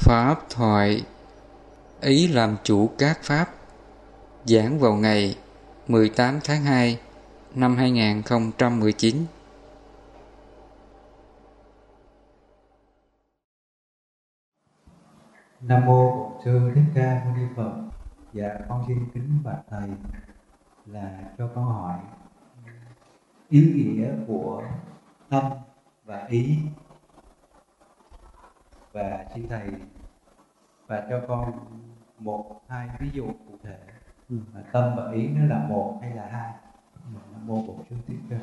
Pháp thoại, Ý làm chủ các Pháp Giảng vào ngày 18 tháng 2 năm 2019 Nam mô Bổn Sư Thích Ca Mâu Ni Phật. Dạ con xin kính bạch thầy là cho con hỏi ý nghĩa của tâm và ý và xin thầy và cho con một hai ví dụ cụ thể. Ừ. tâm và ý nó là một hay là hai? Nam mô bổn sư thích ca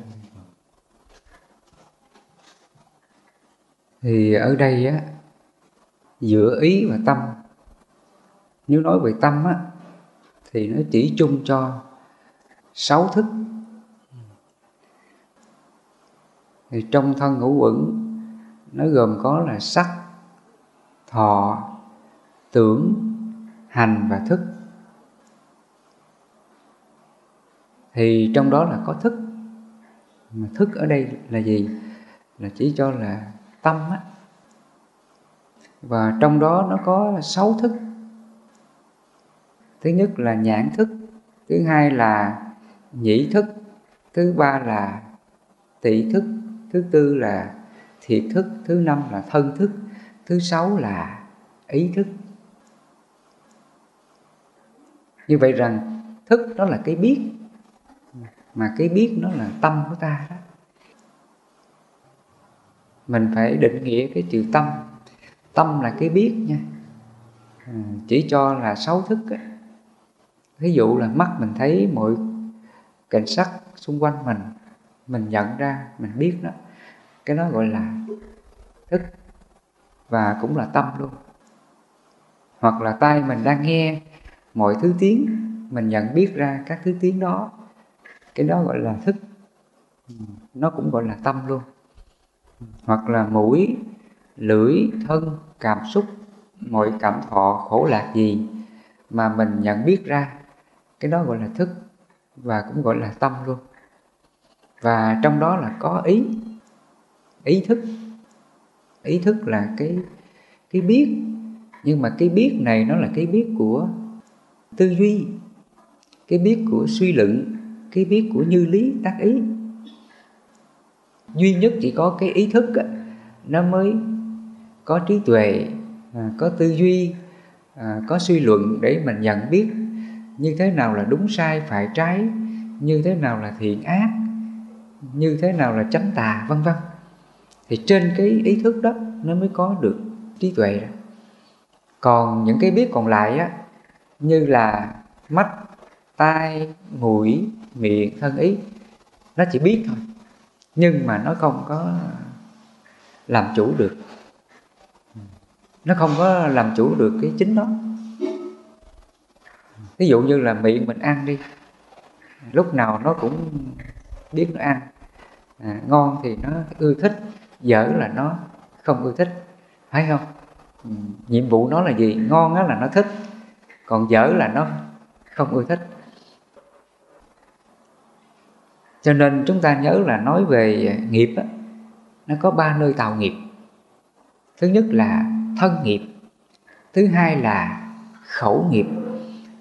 thì ở đây á giữa ý và tâm. Nếu nói về tâm á thì nó chỉ chung cho sáu thức. Thì trong thân ngũ quẩn nó gồm có là sắc thọ, tưởng, hành và thức. Thì trong đó là có thức. Mà thức ở đây là gì? Là chỉ cho là tâm á. Và trong đó nó có sáu thức. Thứ nhất là nhãn thức, thứ hai là nhĩ thức, thứ ba là tỷ thức, thứ tư là thiệt thức, thứ năm là thân thức thứ sáu là ý thức. Như vậy rằng, thức đó là cái biết, mà cái biết nó là tâm của ta đó. Mình phải định nghĩa cái chữ tâm. Tâm là cái biết nha. À, chỉ cho là sáu thức á. Ví dụ là mắt mình thấy mọi cảnh sắc xung quanh mình mình nhận ra, mình biết đó. Cái đó gọi là thức và cũng là tâm luôn. Hoặc là tay mình đang nghe mọi thứ tiếng, mình nhận biết ra các thứ tiếng đó, cái đó gọi là thức. Nó cũng gọi là tâm luôn. Hoặc là mũi, lưỡi, thân, cảm xúc, mọi cảm thọ khổ lạc gì mà mình nhận biết ra, cái đó gọi là thức và cũng gọi là tâm luôn. Và trong đó là có ý ý thức ý thức là cái cái biết. Nhưng mà cái biết này nó là cái biết của tư duy cái biết của suy luận cái biết của như lý tác ý. Duy nhất chỉ có cái ý thức á, nó mới có trí tuệ à, có tư duy à, có suy luận để mình nhận biết như thế nào là đúng sai phải trái như thế nào là thiện ác như thế nào là chánh tà vân vân thì trên cái ý thức đó nó mới có được trí tuệ đó. Còn những cái biết còn lại á như là mắt tai mũi miệng thân ý nó chỉ biết thôi. Nhưng mà nó không có làm chủ được. Nó không có làm chủ được cái chính nó. ví dụ như là miệng mình ăn đi. Lúc nào nó cũng biết nó ăn. À, ngon thì nó ưa thích dở là nó không ưa thích phải không? Ừ, nhiệm vụ nó là gì? Ngon á là nó thích còn dở là nó không ưa thích. Cho nên chúng ta nhớ là nói về nghiệp á, nó có ba nơi tạo nghiệp. Thứ nhất là thân nghiệp thứ hai là khẩu nghiệp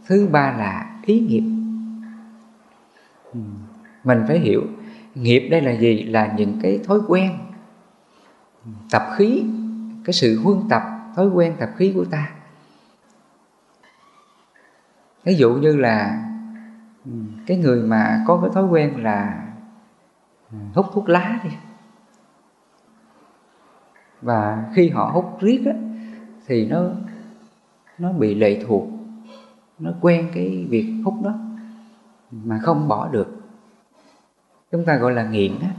thứ ba là ý nghiệp. Ừ, mình phải hiểu nghiệp đây là gì? Là những cái thói quen tập khí cái sự huân tập thói quen tập khí của ta. Ví dụ như là cái người mà có cái thói quen là hút thuốc lá đi. Và khi họ hút riết á, thì nó nó bị lệ thuộc nó quen cái việc hút đó mà không bỏ được. Chúng ta gọi là nghiện á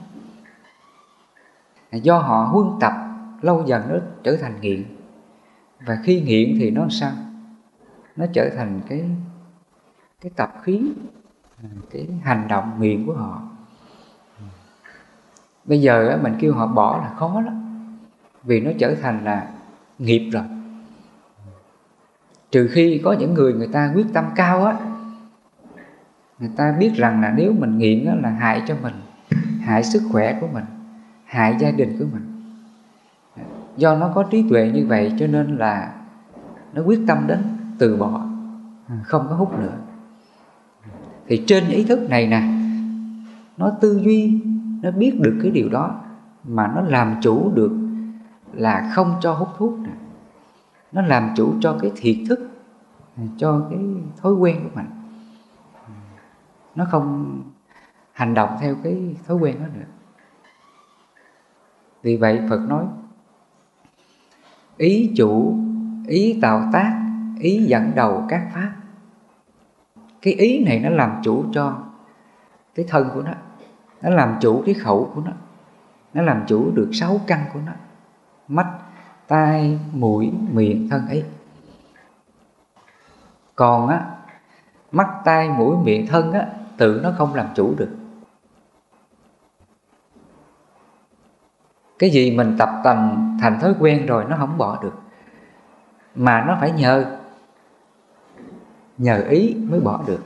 do họ huân tập, lâu dần nó trở thành nghiện. Và khi nghiện thì nó sao? Nó trở thành cái cái tập khí, cái hành động nghiện của họ. Bây giờ mình kêu họ bỏ là khó lắm, vì nó trở thành là nghiệp rồi. Trừ khi có những người người ta quyết tâm cao á, người ta biết rằng là nếu mình nghiện là hại cho mình, hại sức khỏe của mình hại gia đình của mình. Do nó có trí tuệ như vậy cho nên là nó quyết tâm đến từ bỏ, không có hút nữa. Thì trên ý thức này nè, nó tư duy, nó biết được cái điều đó mà nó làm chủ được là không cho hút thuốc nè. Nó làm chủ cho cái thiệt thức, cho cái thói quen của mình. Nó không hành động theo cái thói quen đó nữa vì vậy phật nói, ý chủ, ý tạo tác, ý dẫn đầu các pháp. Cái ý này nó làm chủ cho cái thân của nó nó làm chủ cái khẩu của nó nó làm chủ được sáu căn của nó, mắt, tai, mũi, miệng, thân ấy. Còn á, mắt, tai, mũi, miệng, thân á, tự nó không làm chủ được. Cái gì mình tập thành thành thói quen rồi nó không bỏ được. Mà nó phải nhờ nhờ ý mới bỏ được.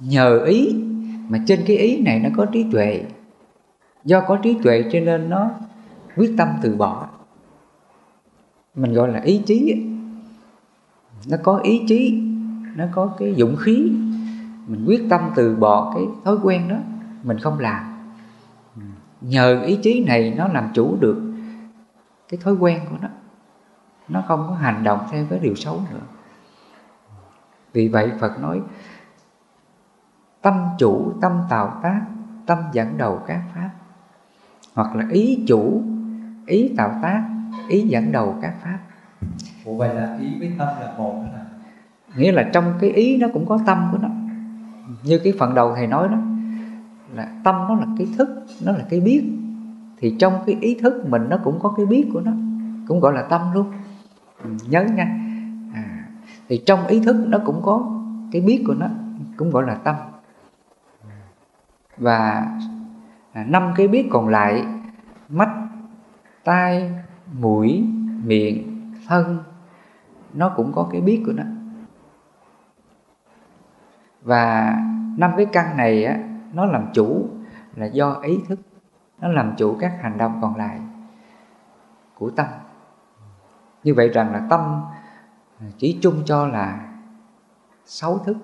Nhờ ý mà trên cái ý này nó có trí tuệ. Do có trí tuệ cho nên nó quyết tâm từ bỏ. Mình gọi là ý chí nó có ý chí, nó có cái dũng khí. Mình quyết tâm từ bỏ cái thói quen đó, mình không làm nhờ ý chí này nó làm chủ được cái thói quen của nó. Nó không có hành động theo cái điều xấu nữa. Vì vậy phật nói tâm chủ tâm tạo tác tâm dẫn đầu các pháp. Hoặc là ý chủ ý tạo tác ý dẫn đầu các pháp. Ủa vậy là ý với tâm là một là nghĩa là trong cái ý nó cũng có tâm của nó. Như cái phần đầu thầy nói đó là tâm nó là cái thức nó là cái biết. Thì trong cái ý thức mình nó cũng có cái biết của nó cũng gọi là tâm luôn. Ừ, nhớ nha. À, thì trong ý thức nó cũng có cái biết của nó cũng gọi là tâm. Và à, năm cái biết còn lại mắt tai mũi miệng thân nó cũng có cái biết của nó. Và năm cái căn này á nó làm chủ là do ý thức. Nó làm chủ các hành động còn lại của tâm. Như vậy rằng là tâm chỉ chung cho là sáu thức.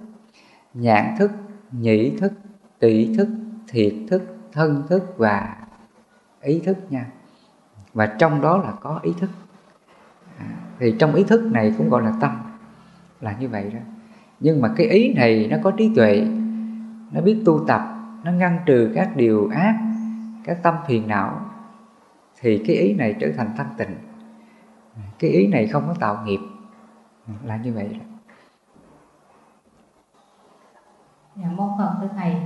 Nhãn thức nhĩ thức tỷ thức thiệt thức thân thức và ý thức nha. Và trong đó là có ý thức. À, thì trong ý thức này cũng gọi là tâm là như vậy đó. Nhưng mà cái ý này nó có trí tuệ nó biết tu tập nó ngăn trừ các điều ác, các tâm phiền não. Thì cái ý này trở thành thanh tịnh. Cái ý này không có tạo nghiệp. Là như vậy. Dạ môn phần thưa thầy.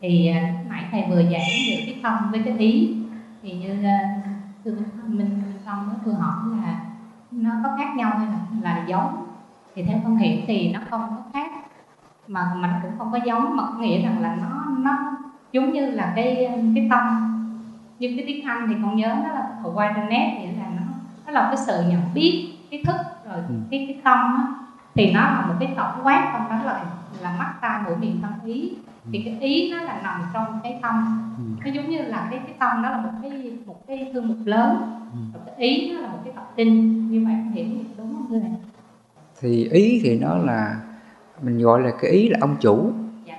Thì à, nãy thầy vừa giải về cái tâm với cái ý. Thì như sư thưa minh tâm nó vừa hỏi là nó có khác nhau hay là là giống. Thì theo con hiểu thì nó không có khác, mà mình cũng không có giống, mà có nghĩa rằng là nó giống như là cái cái tâm. Như cái tiếng Anh thì con nhớ nó là awareness nghĩa là nó nó là cái sự nhận biết cái thức rồi ừ. cái cái tâm á, thì nó là một cái tổng quát trong đó là là mắt tai mũi miệng thân ý. Thì cái ý nó là nằm trong cái tâm. Ừ. nó giống như là cái cái tâm nó là một cái một cái thương mục lớn. Ừ. rồi cái ý nó là một cái tập tinh. Như vậy hiểu đúng không thầy? Thì ý thì nó là mình gọi là cái ý là ông chủ. Dạ.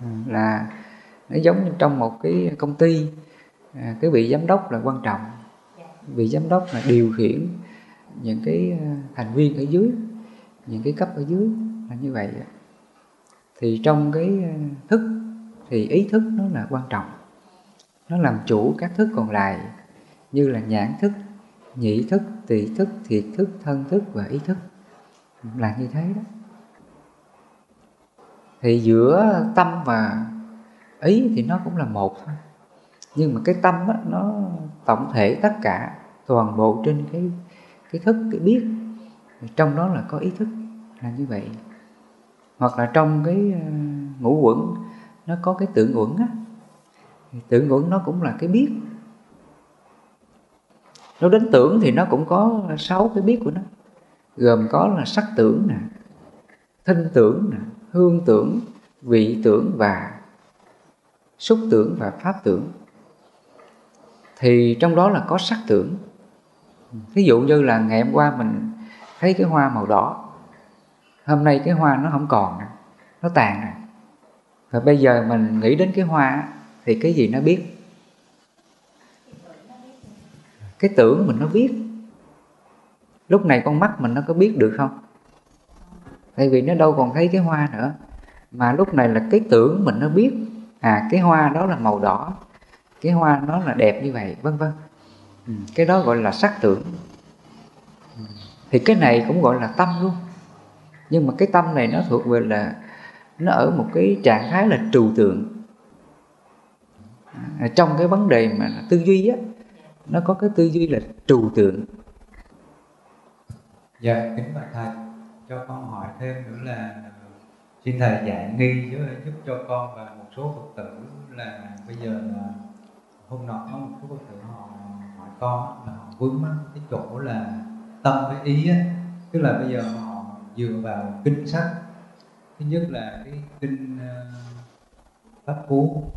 Ừ, là nó giống như trong một cái công ty à, cái vị giám đốc là quan trọng. Vị giám đốc là điều khiển những cái à, thành viên ở dưới những cái cấp ở dưới là như vậy thì trong cái à, thức thì ý thức nó là quan trọng. Nó làm chủ các thức còn lại như là nhãn thức nhị thức tỷ thức thiệt thức thân thức và ý thức. Là như thế đó. Thì giữa tâm và ý thì nó cũng là một thôi. Nhưng mà cái tâm á, nó tổng thể tất cả toàn bộ trên cái cái thức cái biết trong đó là có ý thức là như vậy. Hoặc là trong cái ờ, ngũ quẩn nó có cái tưởng uẩn á. Tưởng uẩn nó cũng là cái biết. Nó đến tưởng thì nó cũng có sáu cái biết của nó. Gồm có là sắc tưởng nè thinh tưởng nè hương tưởng vị tưởng và xúc tưởng và pháp tưởng. Thì trong đó là có sắc tưởng. Thí dụ như là ngày hôm qua mình thấy cái hoa màu đỏ, hôm nay cái hoa nó không còn nữa, nó tàn rồi. Và bây giờ mình nghĩ đến cái hoa thì cái gì nó biết? Cái tưởng mình nó biết. Lúc này con mắt mình nó có biết được không? Tại vì nó đâu còn thấy cái hoa nữa, mà lúc này là cái tưởng mình nó biết à cái hoa đó là màu đỏ. Cái hoa nó là đẹp như vậy vân vân. Ừ, cái đó gọi là sắc tưởng. Ừ, thì cái này cũng gọi là tâm luôn. Nhưng mà cái tâm này nó thuộc về là nó ở một cái trạng thái là trừu tượng. À, trong cái vấn đề mà tư duy á nó có cái tư duy là trừu tượng. Dạ kính bạch thầy. Cho con hỏi thêm nữa là xin thầy giải nghi giúp cho con và một số phật tử là bây giờ là hôm nọ có một số phật tử họ hỏi con là họ vướng mắc cái chỗ là tâm với ý á. Tức là bây giờ họ dựa vào kinh sách. Thứ nhất là cái kinh uh, pháp cú.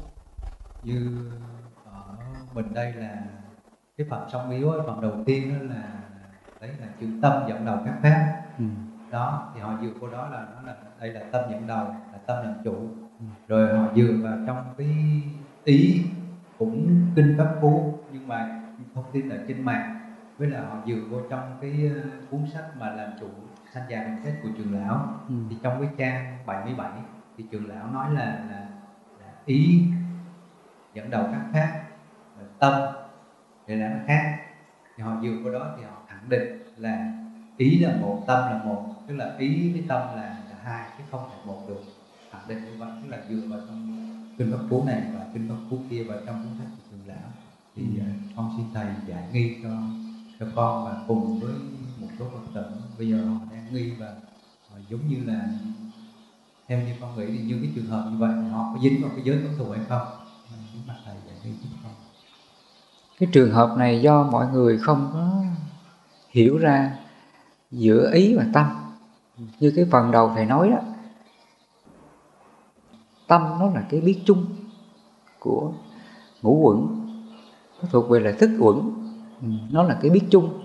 Như ở mình đây là cái phần song yếu ấy, phần đầu tiên đó là đấy là chữ tâm dẫn đầu các pháp ừ. đó thì họ dựa vào đó là nó là đây là tâm dẫn đầu là tâm làm chủ ừ. rồi họ dựa vào trong cái ý cũng kinh pháp cú nhưng mà thông tin ở trên mạng với là họ dựa vô trong cái ờ, cuốn sách mà làm chủ sanh già bệnh chết của trường lão ừ. thì trong cái trang 77 thì trường lão nói là là, là ý dẫn đầu các pháp tâm thì là nó khác thì họ dựa vào đó thì họ khẳng định là ý là một tâm là một tức là ý với tâm là hai chứ không thể một được. Khẳng định như vậy tức là dựa vào trong kinh pháp cú này và kinh pháp cú kia và trong cuốn sách của trường lão thì uh, con xin thầy giải nghi cho cho con và cùng với một số phật tử. Bây giờ họ đang nghi và họ giống như là theo như con nghĩ thì như cái trường hợp như vậy họ có dính vào cái giới cấm thù hay không? Mặt thầy giải nghi giúp con. Cái trường hợp này do mọi người không có hiểu ra giữa ý và tâm như cái phần đầu thầy nói đó tâm nó là cái biết chung của ngũ quẩn. Nó thuộc về là thức quẩn ừ, nó là cái biết chung.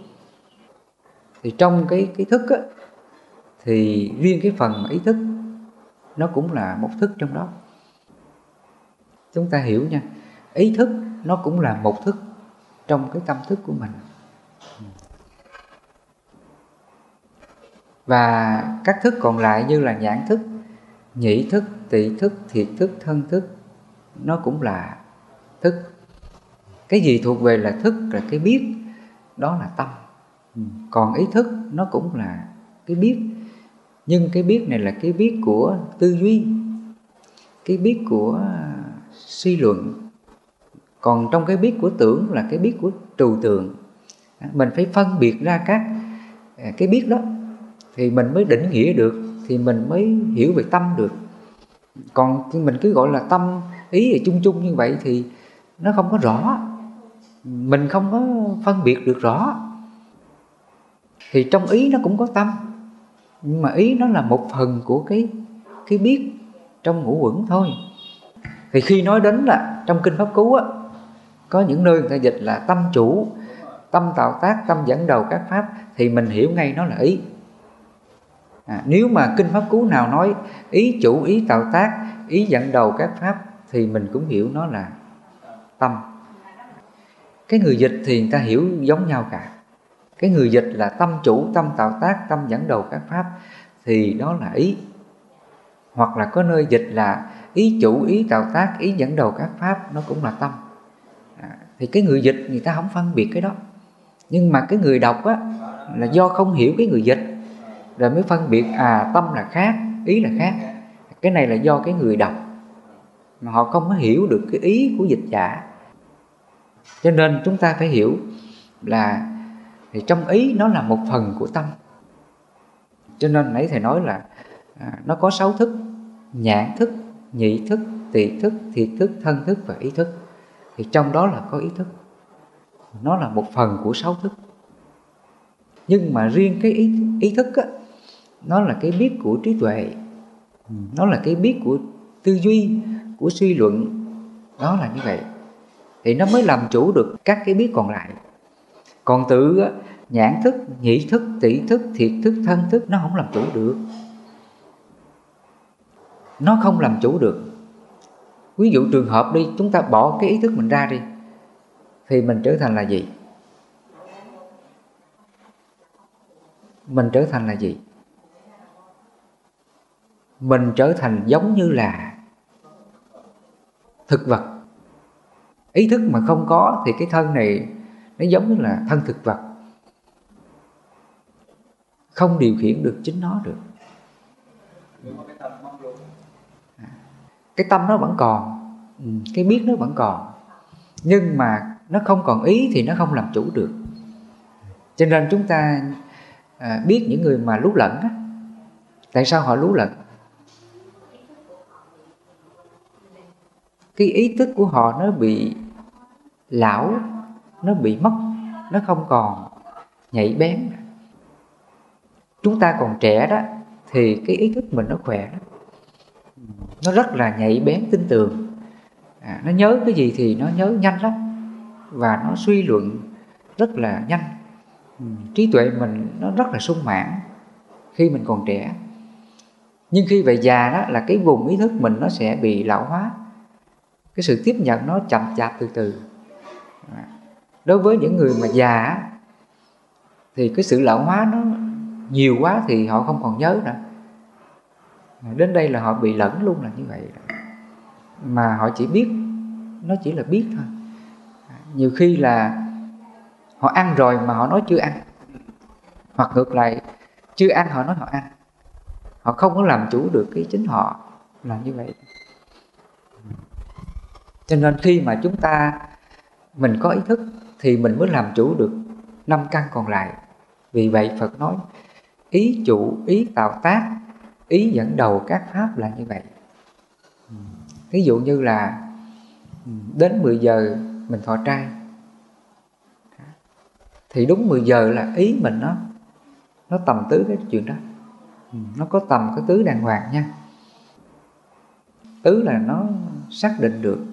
Thì trong cái cái thức á, thì riêng cái phần ý thức nó cũng là một thức trong đó. Chúng ta hiểu nha ý thức nó cũng là một thức trong cái tâm thức của mình. Và các thức còn lại như là nhãn thức, nhĩ thức tị thức, thiệt thức, thân thức, nó cũng là thức. Cái gì thuộc về là thức là cái biết, đó là tâm. Ừ, còn ý thức nó cũng là cái biết. Nhưng cái biết này là cái biết của tư duy, cái biết của suy luận. Còn trong cái biết của tưởng là cái biết của trừu tượng. Mình phải phân biệt ra các à, cái biết đó thì mình mới định nghĩa được, thì mình mới hiểu về tâm được. Còn mình cứ gọi là tâm, ý là chung chung như vậy thì nó không có rõ, mình không có phân biệt được rõ. Thì trong ý nó cũng có tâm, nhưng mà ý nó là một phần của cái cái biết trong ngũ quẩn thôi. Thì khi nói đến là trong kinh pháp cú á, có những nơi người ta dịch là tâm chủ, tâm tạo tác, tâm dẫn đầu các pháp, thì mình hiểu ngay nó là ý à, nếu mà kinh pháp cú nào nói ý chủ ý tạo tác ý dẫn đầu các pháp thì mình cũng hiểu nó là tâm. Cái người dịch thì người ta hiểu giống nhau cả. Cái người dịch là tâm chủ tâm tạo tác tâm dẫn đầu các pháp thì đó là ý. Hoặc là có nơi dịch là ý chủ ý tạo tác ý dẫn đầu các pháp nó cũng là tâm. À, thì cái người dịch người ta không phân biệt cái đó. Nhưng mà cái người đọc á là do không hiểu cái người dịch rồi mới phân biệt à tâm là khác ý là khác. Cái này là do cái người đọc mà họ không có hiểu được cái ý của dịch giả. Cho nên chúng ta phải hiểu là thì trong ý nó là một phần của tâm. Cho nên nãy thầy nói là à, nó có sáu thức nhãn thức nhị thức tỳ thức thiệt thức thân thức và ý thức. Thì trong đó là có ý thức. Nó là một phần của sáu thức. Nhưng mà riêng cái ý, ý thức á, nó là cái biết của trí tuệ. Nó là cái biết của tư duy, của suy luận. Nó là như vậy. Thì nó mới làm chủ được các cái biết còn lại. Còn tự nhãn thức, nhĩ thức tỷ thức, thiệt thức, thân thức, nó không làm chủ được. Nó không làm chủ được. Ví dụ trường hợp đi, chúng ta bỏ cái ý thức mình ra đi, thì mình trở thành là gì? Mình trở thành là gì? Mình trở thành giống như là thực vật. Ý thức mà không có thì cái thân này nó giống như là thân thực vật. Không điều khiển được chính nó được. Cái tâm nó vẫn còn ừ, cái biết nó vẫn còn. Nhưng mà nó không còn ý thì nó không làm chủ được. Cho nên chúng ta à, biết những người mà lú lẫn á, tại sao họ lú lẫn? Cái ý thức của họ nó bị lão nó bị mất nó không còn nhạy bén. Chúng ta còn trẻ đó thì cái ý thức mình nó khỏe đó. Nó rất là nhạy bén tin tưởng. À, nó nhớ cái gì thì nó nhớ nhanh lắm. Và nó suy luận rất là nhanh. Ừ, trí tuệ mình nó rất là sung mãn khi mình còn trẻ. Nhưng khi về già đó là cái vùng ý thức mình nó sẽ bị lão hóa cái sự tiếp nhận nó chậm chạp từ từ. À, đối với những người mà già thì cái sự lão hóa nó nhiều quá thì họ không còn nhớ nữa. À, đến đây là họ bị lẫn luôn là như vậy. Mà họ chỉ biết, nó chỉ là biết thôi. À, nhiều khi là họ ăn rồi mà họ nói chưa ăn. Hoặc ngược lại, chưa ăn họ nói họ ăn. Họ không có làm chủ được cái chính họ là như vậy cho nên khi mà chúng ta, mình có ý thức thì mình mới làm chủ được năm căn còn lại. Vì vậy phật nói, ý chủ, ý tạo tác, ý dẫn đầu các pháp là như vậy. Ví dụ như là, đến 10 giờ mình thọ trai. Thì đúng 10 giờ là ý mình nó nó tầm tứ cái chuyện đó. Nó có tầm cái tứ đàng hoàng nha. Tứ là nó xác định được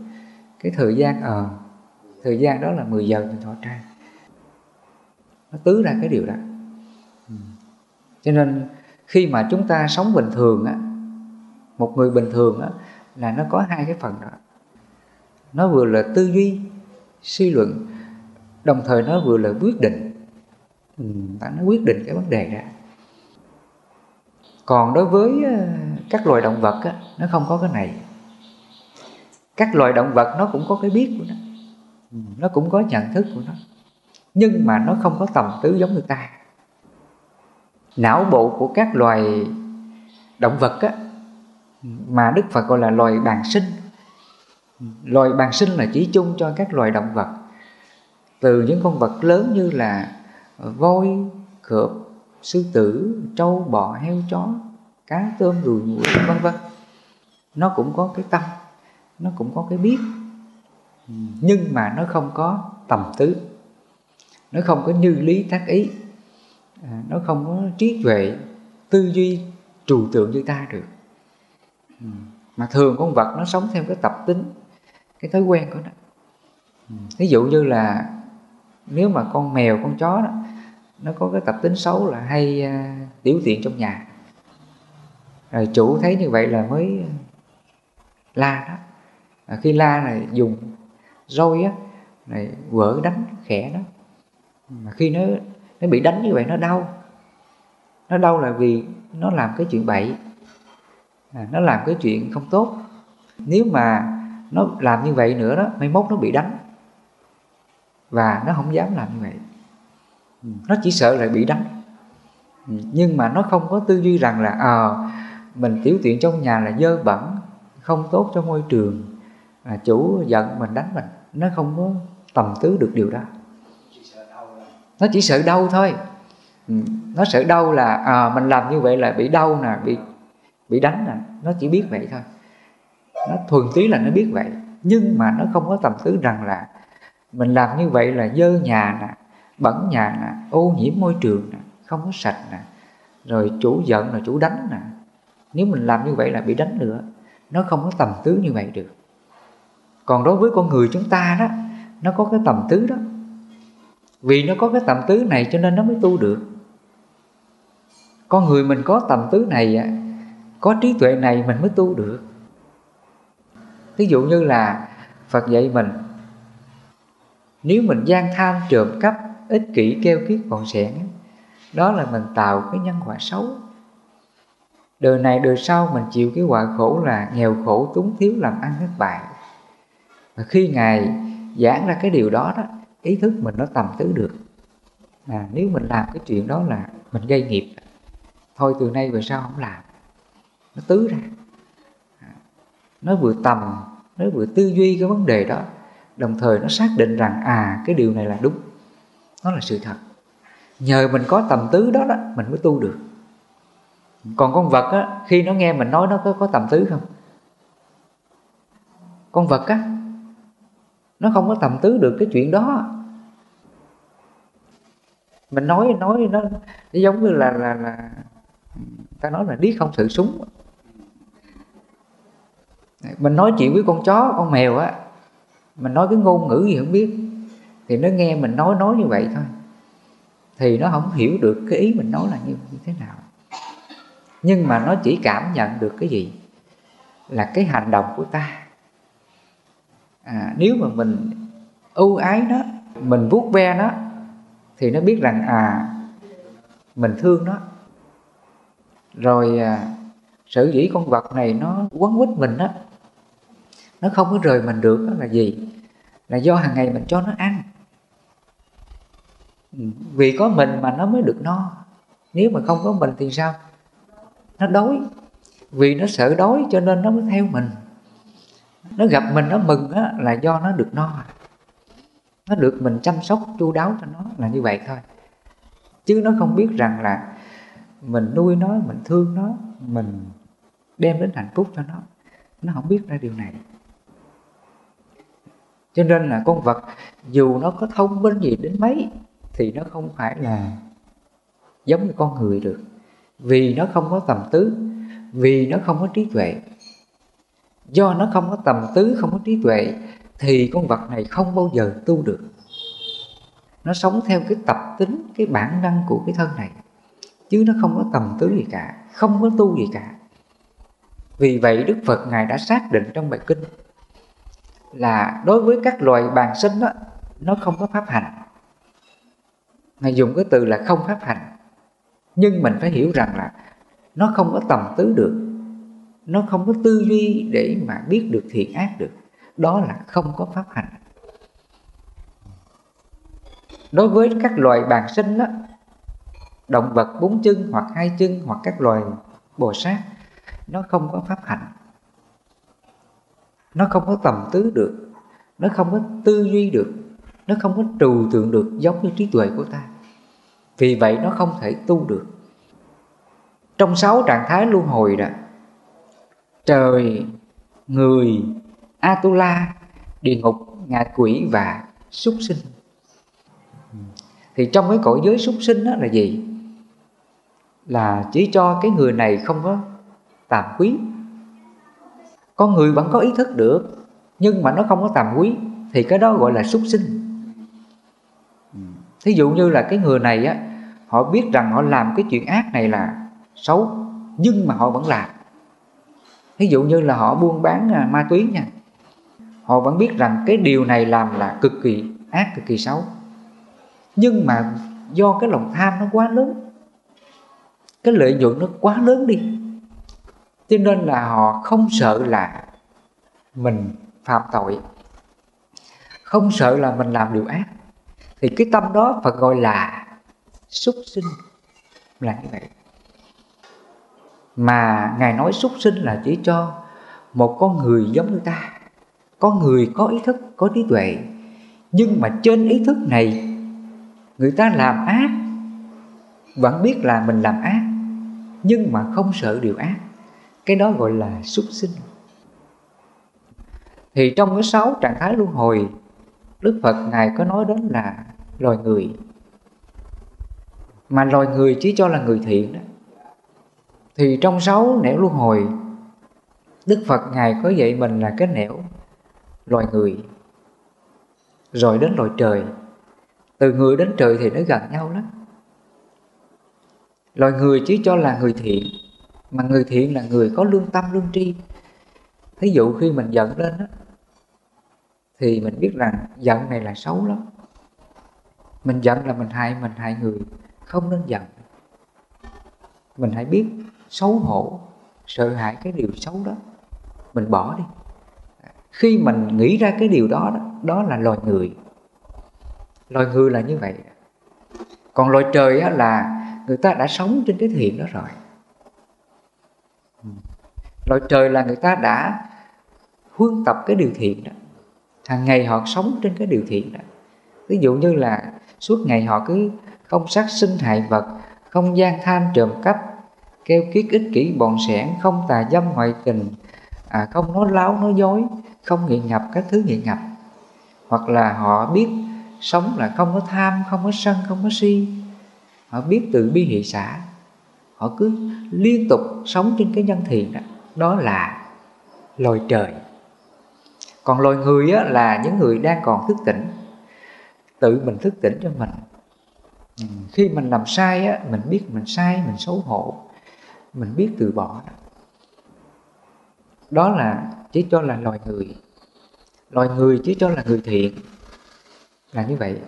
cái thời gian ờ à, thời gian đó là 10 giờ mình thọ trai nó tứ ra cái điều đó. Ừ. Cho nên khi mà chúng ta sống bình thường á một người bình thường á là nó có hai cái phần đó. Nó vừa là tư duy suy luận đồng thời nó vừa là quyết định. Ừ, nó quyết định cái vấn đề đó còn đối với ờ, các loài động vật á, nó không có cái này các loài động vật nó cũng có cái biết của nó. Ừ, nó cũng có nhận thức của nó. Nhưng mà nó không có tầm tứ giống người ta. Não bộ của các loài động vật á, mà Đức Phật gọi là loài bàn sinh. Loài bàn sinh là chỉ chung cho các loài động vật. Từ những con vật lớn như là voi cọp sư tử trâu bò heo chó cá tôm ruồi muỗi vân vân nó cũng có cái tâm nó cũng có cái biết. Nhưng mà nó không có tầm tứ nó không có như lý tác ý. À, nó không có trí tuệ tư duy trừu tượng như ta được. Ừ, mà thường con vật nó sống theo cái tập tính cái thói quen của nó. Ừ, Ví dụ như là nếu mà con mèo con chó đó nó có cái tập tính xấu là hay uh, tiểu tiện trong nhà. Rồi chủ thấy như vậy là mới à, la đó à, khi la là dùng roi á này vỡ đánh khẽ đó mà khi nó nó bị đánh như vậy nó đau. Nó đau là vì nó làm cái chuyện bậy. À, nó làm cái chuyện không tốt. Nếu mà nó làm như vậy nữa đó mai mốt nó bị đánh. Và nó không dám làm như vậy. Ừ, nó chỉ sợ là bị đánh. Ừ, nhưng mà nó không có tư duy rằng là à, mình tiểu tiện trong nhà là dơ bẩn không tốt cho môi trường à, chủ giận mình đánh mình nó không có tầm tứ được điều đó. Nó chỉ sợ đau thôi. Ừ, nó sợ đau là à, mình làm như vậy là bị đau nè bị bị đánh nè nó chỉ biết vậy thôi. Nó thuần túy là nó biết vậy. Nhưng mà nó không có tầm tứ rằng là mình làm như vậy là dơ nhà nè bẩn nhà nè ô nhiễm môi trường nè không có sạch nè. Rồi chủ giận là chủ đánh nè. Nếu mình làm như vậy là bị đánh nữa nó không có tầm tứ như vậy được còn đối với con người chúng ta đó, nó có cái tầm tứ đó. Vì nó có cái tầm tứ này cho nên nó mới tu được. Con người mình có tầm tứ này có trí tuệ này mình mới tu được. Ví dụ như là phật dạy mình, nếu mình gian tham trộm cắp, ích kỷ, keo kiết còn sẻn đó là mình tạo cái nhân quả xấu. Đời này đời sau mình chịu cái quả khổ là nghèo khổ túng thiếu làm ăn thất bại và khi ngài giảng ra cái điều đó đó ý thức mình nó tầm tứ được. À, nếu mình làm cái chuyện đó là mình gây nghiệp thôi từ nay về sau không làm. Nó tứ ra. À, nó vừa tầm nó vừa tư duy cái vấn đề đó đồng thời nó xác định rằng à cái điều này là đúng. Nó là sự thật. Nhờ mình có tầm tứ đó đó mình mới tu được. Còn con vật á khi nó nghe mình nói nó có có tầm tứ không? Con vật á nó không có thầm tứ được cái chuyện đó. Mình nói nói nó, nó giống như là là là ta nói là điếc không sự súng. Mình nói chuyện với con chó con mèo á mình nói cái ngôn ngữ gì không biết thì nó nghe mình nói nói như vậy thôi. Thì nó không hiểu được cái ý mình nói là như, như thế nào. Nhưng mà nó chỉ cảm nhận được cái gì? Là cái hành động của ta à, nếu mà mình ưu ái nó mình vuốt ve nó thì nó biết rằng à mình thương nó. Rồi à, sở dĩ con vật này nó quấn quýt mình á nó không có rời mình được đó là gì? Là do hàng ngày mình cho nó ăn. Ừ, vì có mình mà nó mới được no. Nếu mà không có mình thì sao? Nó đói. Vì nó sợ đói cho nên nó mới theo mình nó gặp mình nó mừng á, là do nó được no. Nó được mình chăm sóc chu đáo cho nó là như vậy thôi. Chứ nó không biết rằng là mình nuôi nó mình thương nó mình đem đến hạnh phúc cho nó. Nó không biết ra điều này. Cho nên là con vật dù nó có thông minh gì đến mấy thì nó không phải là giống như con người được. Vì nó không có tầm tứ vì nó không có trí tuệ do nó không có tầm tứ, không có trí tuệ, thì con vật này không bao giờ tu được. Nó sống theo cái tập tính, cái bản năng của cái thân này. Chứ nó không có tầm tứ gì cả, không có tu gì cả. Vì vậy đức phật ngài đã xác định trong bài kinh là đối với các loài bàn sinh đó nó không có pháp hành. Ngài dùng cái từ là không pháp hành. Nhưng mình phải hiểu rằng là nó không có tầm tứ được nó không có tư duy để mà biết được, thiện ác được. Đó là không có pháp hành. Đối với các loài bàn sinh đó, động vật bốn chân hoặc hai chân hoặc các loài bò sát, nó không có pháp hành. Nó không có tầm tứ được. Nó không có tư duy được. Nó không có trừu tượng được giống như trí tuệ của ta. Vì vậy nó không thể tu được. Trong sáu trạng thái luân hồi đó trời, người atula, địa ngục, ngạ quỷ và súc sinh. Thì trong cái cõi giới súc sinh đó là gì? Là chỉ cho cái người này không có tàm quý. Con người vẫn có ý thức được, nhưng mà nó không có tàm quý, thì cái đó gọi là súc sinh. Thí dụ như là cái người này á, họ biết rằng họ làm cái chuyện ác này là xấu, nhưng mà họ vẫn làm ví dụ như là họ buôn bán à, ma túy nha. Họ vẫn biết rằng cái điều này làm là cực kỳ ác, cực kỳ xấu. Nhưng mà do cái lòng tham nó quá lớn, cái lợi nhuận nó quá lớn đi, cho nên là họ không sợ là mình phạm tội, không sợ là mình làm điều ác. Thì cái tâm đó Phật gọi là súc sinh, là như vậy mà ngài nói súc sinh là chỉ cho một con người giống như ta. Con người có ý thức, có trí tuệ. Nhưng mà trên ý thức này, người ta làm ác. Vẫn biết là mình làm ác, nhưng mà không sợ điều ác. Cái đó gọi là súc sinh. Thì trong cái sáu trạng thái luân hồi, đức phật ngài có nói đến là loài người. Mà loài người chỉ cho là người thiện đó thì trong sáu nẻo luân hồi đức phật ngài có dạy mình là cái nẻo loài người rồi đến loài trời. Từ người đến trời thì nó gần nhau lắm. Loài người chỉ cho là người thiện mà người thiện là người có lương tâm lương tri. Thí dụ khi mình giận lên đó, thì mình biết rằng giận này là xấu lắm. Mình giận là mình hại mình hại người không nên giận. Mình hãy biết xấu hổ sợ hãi cái điều xấu đó mình bỏ đi. Khi mình nghĩ ra cái điều đó đó, đó là loài người. Loài người là như vậy. Còn loài trời là người ta đã sống trên cái thiện đó rồi. Loài trời là người ta đã huân tập cái điều thiện đó. Hàng ngày họ sống trên cái điều thiện đó. Ví dụ như là suốt ngày họ cứ không sát sinh hại vật không gian tham trộm cắp keo kiết ích kỷ bọn sẻn không tà dâm ngoại tình à, không nói láo nói dối không nghiện ngập các thứ nghiện ngập. Hoặc là họ biết sống là không có tham không có sân không có si. Họ biết từ bi hệ xã. Họ cứ liên tục sống trên cái nhân thiện đó. Đó là loài trời. Còn loài người á, là những người đang còn thức tỉnh. Tự mình thức tỉnh cho mình. Ừ, khi mình làm sai á, mình biết mình sai mình xấu hổ mình biết từ bỏ. Đó, là chỉ cho là loài người. Loài người chỉ cho là người thiện. Là như vậy.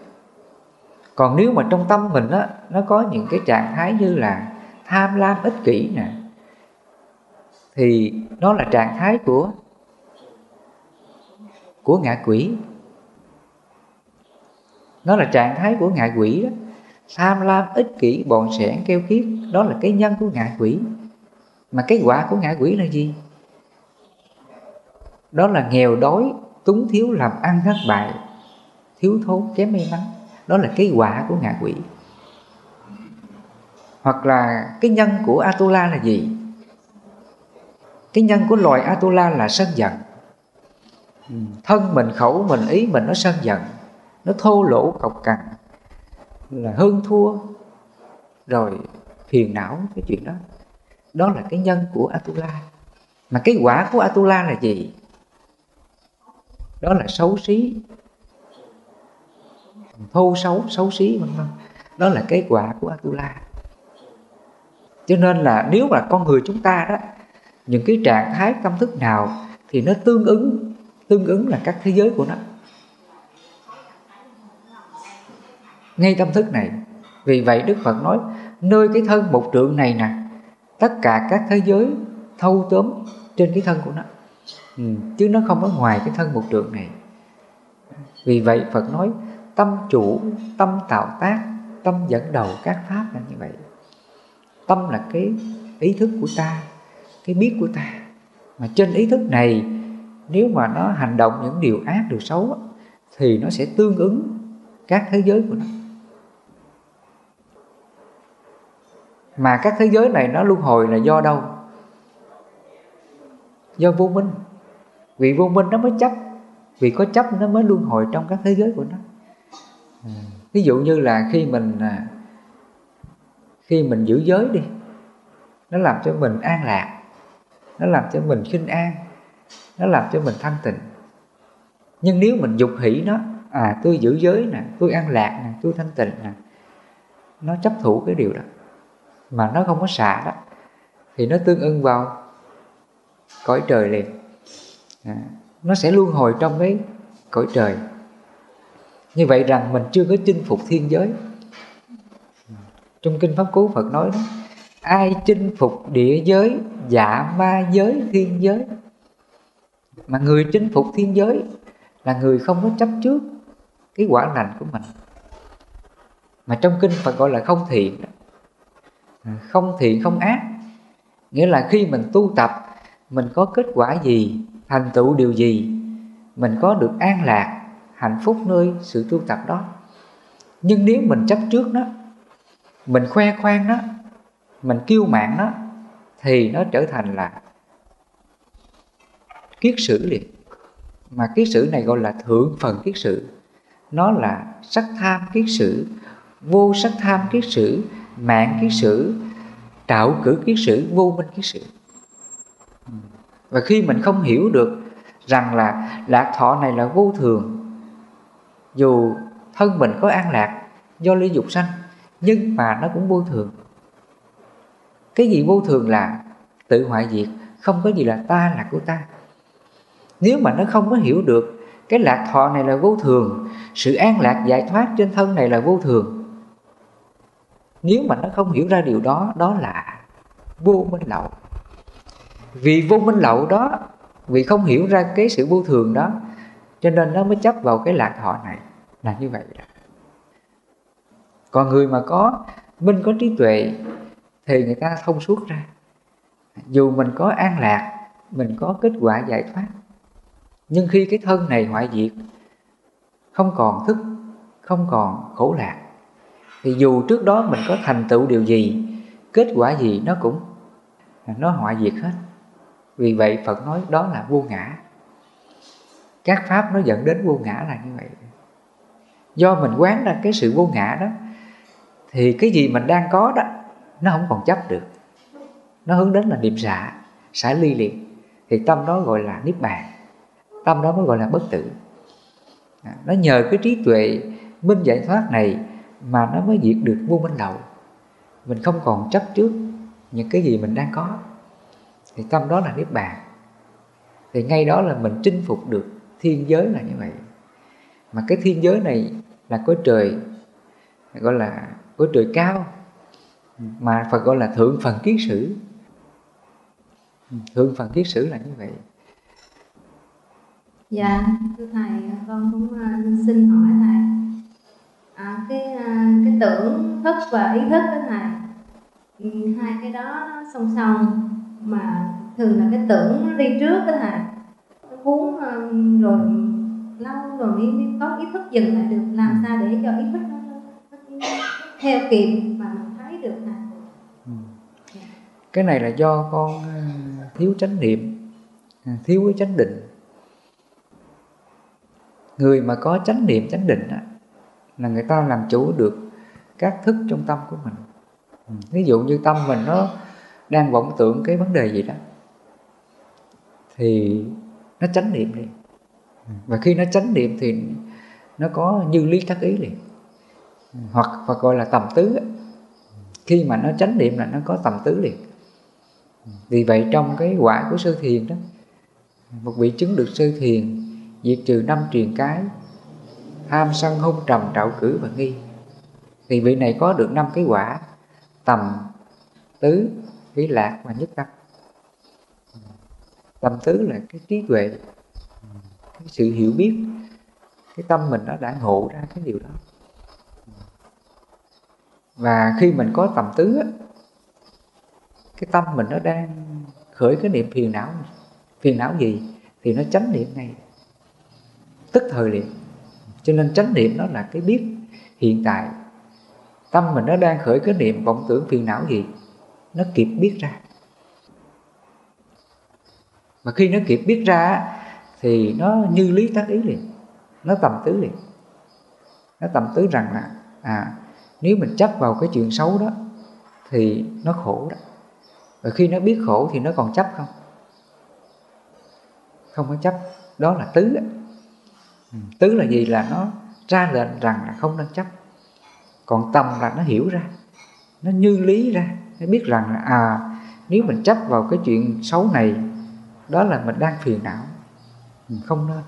Còn nếu mà trong tâm mình á nó có những cái trạng thái như là tham lam ích kỷ nè thì nó là trạng thái của của ngạ quỷ. Nó là trạng thái của ngạ quỷ đó tham lam ích kỷ bọn sẻn, keo kiết đó là cái nhân của ngạ quỷ. Mà cái quả của ngạ quỷ là gì? Đó là nghèo đói, túng thiếu làm ăn thất bại, thiếu thốn kém may mắn. Đó là cái quả của ngạ quỷ. Hoặc là cái nhân của Atula là gì? Cái nhân của loài Atula là sân giận. Thân mình, khẩu mình, ý mình nó sân giận, nó thô lỗ cọc cằn là hơn thua, rồi phiền não cái chuyện đó. Đó là cái nhân của Atula. Mà cái quả của Atula là gì? Đó là xấu xí. Thô xấu xấu xí, vân vân. Đó là cái quả của Atula. Cho nên là nếu mà con người chúng ta đó, những cái trạng thái tâm thức nào thì nó tương ứng tương ứng là các thế giới của nó. Ngay tâm thức này. Vì vậy Đức Phật nói nơi cái thân một trượng này nè tất cả các thế giới thâu tóm trên cái thân của nó. Ừ, chứ nó không có ngoài cái thân một trượng này. Vì vậy Phật nói tâm chủ tâm tạo tác tâm dẫn đầu các pháp là như vậy. Tâm là cái ý thức của ta cái biết của ta. Mà trên ý thức này nếu mà nó hành động những điều ác điều xấu thì nó sẽ tương ứng các thế giới của nó mà các thế giới này nó luân hồi là do đâu? Do vô minh. Vì vô minh nó mới chấp. Vì có chấp nó mới luân hồi trong các thế giới của nó. Ừ. Ví dụ như là khi mình à, khi mình giữ giới đi, nó làm cho mình an lạc, nó làm cho mình khinh an, nó làm cho mình thanh tịnh. Nhưng nếu mình dục hỷ nó à tôi giữ giới nè, tôi an lạc nè, tôi thanh tịnh nè, nó chấp thủ cái điều đó mà nó không có xả đó thì nó tương ưng vào cõi trời liền. À, nó sẽ luân hồi trong cái cõi trời. Như vậy rằng mình chưa có chinh phục thiên giới. Trong kinh pháp cú phật nói đó ai chinh phục địa giới dạ ma giới thiên giới? Mà người chinh phục thiên giới là người không có chấp trước cái quả lành của mình. Mà trong kinh phật gọi là không thiện không thiện không ác. Nghĩa là khi mình tu tập mình có kết quả gì thành tựu điều gì mình có được an lạc hạnh phúc nơi sự tu tập đó. Nhưng nếu mình chấp trước nó mình khoe khoang nó mình kiêu mạn nó thì nó trở thành là kiết sử liền. Mà kiết sử này gọi là thượng phần kiết sử. Nó là sắc tham kiết sử vô sắc tham kiết sử mạng kiến sử trạo cử kiến sử, vô minh kiến sử. Và khi mình không hiểu được rằng là lạc thọ này là vô thường, dù thân mình có an lạc do ly dục sanh, nhưng mà nó cũng vô thường. Cái gì vô thường là tự hoại diệt, không có gì là ta là của ta. Nếu mà nó không có hiểu được cái lạc thọ này là vô thường, sự an lạc giải thoát trên thân này là vô thường nếu mà nó không hiểu ra điều đó đó là vô minh lậu. Vì vô minh lậu đó, vì không hiểu ra cái sự vô thường đó, cho nên nó mới chấp vào cái lạc thọ này, là như vậy đó. Còn người mà có minh, có trí tuệ, thì người ta thông suốt ra. Dù mình có an lạc, mình có kết quả giải thoát, nhưng khi cái thân này hoại diệt, không còn thức, không còn khổ lạc thì dù trước đó mình có thành tựu điều gì, kết quả gì nó cũng, nó hoại diệt hết. Vì vậy phật nói đó là vô ngã. Các pháp nó dẫn đến vô ngã là như vậy. Do mình quán ra cái sự vô ngã đó, thì cái gì mình đang có đó, nó không còn chấp được. Nó hướng đến là niệm xả xả ly liền. Thì tâm đó gọi là niết bàn. Tâm đó mới gọi là bất tử. À, nó nhờ cái trí tuệ minh giải thoát này mà nó mới diệt được vô minh lậu. Mình không còn chấp trước những cái gì mình đang có. Thì tâm đó là niết bàn. Thì ngay đó là mình chinh phục được thiên giới là như vậy. Mà cái thiên giới này là cõi trời, gọi là cõi trời cao, mà Phật gọi là thượng phần kiết sử. Thượng phần kiết sử là như vậy. Dạ thưa thầy, con cũng à, xin hỏi thầy à, cái à, cái tưởng thức và ý thức đó thầy. Ừ, hai cái đó nó song song mà thường là cái tưởng nó đi trước đó thầy. Nó cuốn à, rồi lâu rồi mới, mới có ý thức dừng lại được. Làm sao để cho ý thức nó, nó theo kịp mà mình thấy được thầy. Ừ. cái này là do con à, thiếu chánh niệm à, thiếu cái chánh định. Người mà có chánh niệm chánh định á, là người ta làm chủ được các thức trong tâm của mình. Ừ, ví dụ như tâm mình nó đang vọng tưởng cái vấn đề gì đó, thì nó chánh niệm liền. Ừ, và khi nó chánh niệm thì nó có như lý thắc ý liền. Ừ, hoặc và gọi là tầm tứ khi mà nó chánh niệm là nó có tầm tứ liền. Vì vậy trong cái quả của sơ thiền đó, một vị chứng được sơ thiền diệt trừ năm truyền cái ham sân hung trầm trạo cử và nghi. Thì vị này có được năm cái quả tầm tứ hỷ lạc và nhất tâm. Tầm tứ là cái trí tuệ, cái sự hiểu biết, cái tâm mình nó đã ngộ ra cái điều đó. Và khi mình có tầm tứ cái tâm mình nó đang khởi cái niệm phiền não. Phiền não gì? Thì nó tránh niệm ngay. Tức thời liền cho nên chánh niệm nó là cái biết hiện tại. Tâm mình nó đang khởi cái niệm, vọng tưởng phiền não gì, nó kịp biết ra. Mà khi nó kịp biết ra thì nó như lý tác ý liền, nó tầm tứ liền. Nó tầm tứ rằng là à nếu mình chấp vào cái chuyện xấu đó, thì nó khổ đó. Và khi nó biết khổ thì nó còn chấp không? Không có chấp. Đó là tứ đó. Tứ là gì? Là nó ra lệnh rằng là không nên chấp. Còn tâm là nó hiểu ra, nó như lý ra, nó biết rằng là à nếu mình chấp vào cái chuyện xấu này, đó là mình đang phiền não, mình không nên.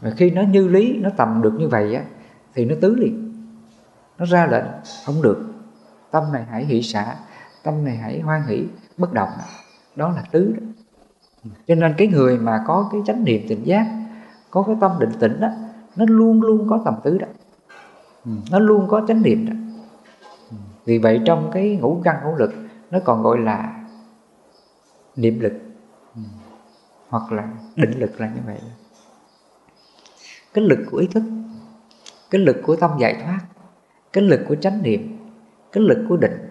Và khi nó như lý, nó tầm được như vậy á, thì nó tứ liền. Nó ra lệnh, không được. Tâm này hãy hỷ xả, tâm này hãy hoan hỷ, bất động. Đó là tứ đó. Cho nên cái người mà có cái chánh niệm tỉnh giác có cái tâm định tĩnh đó nó luôn luôn có tầm tứ đó. Ừ, nó luôn có chánh niệm đó. Ừ, vì vậy trong cái ngũ căn ngũ lực nó còn gọi là niệm lực. Ừ, hoặc là định lực là như vậy cái lực của ý thức cái lực của tâm giải thoát cái lực của chánh niệm cái lực của định.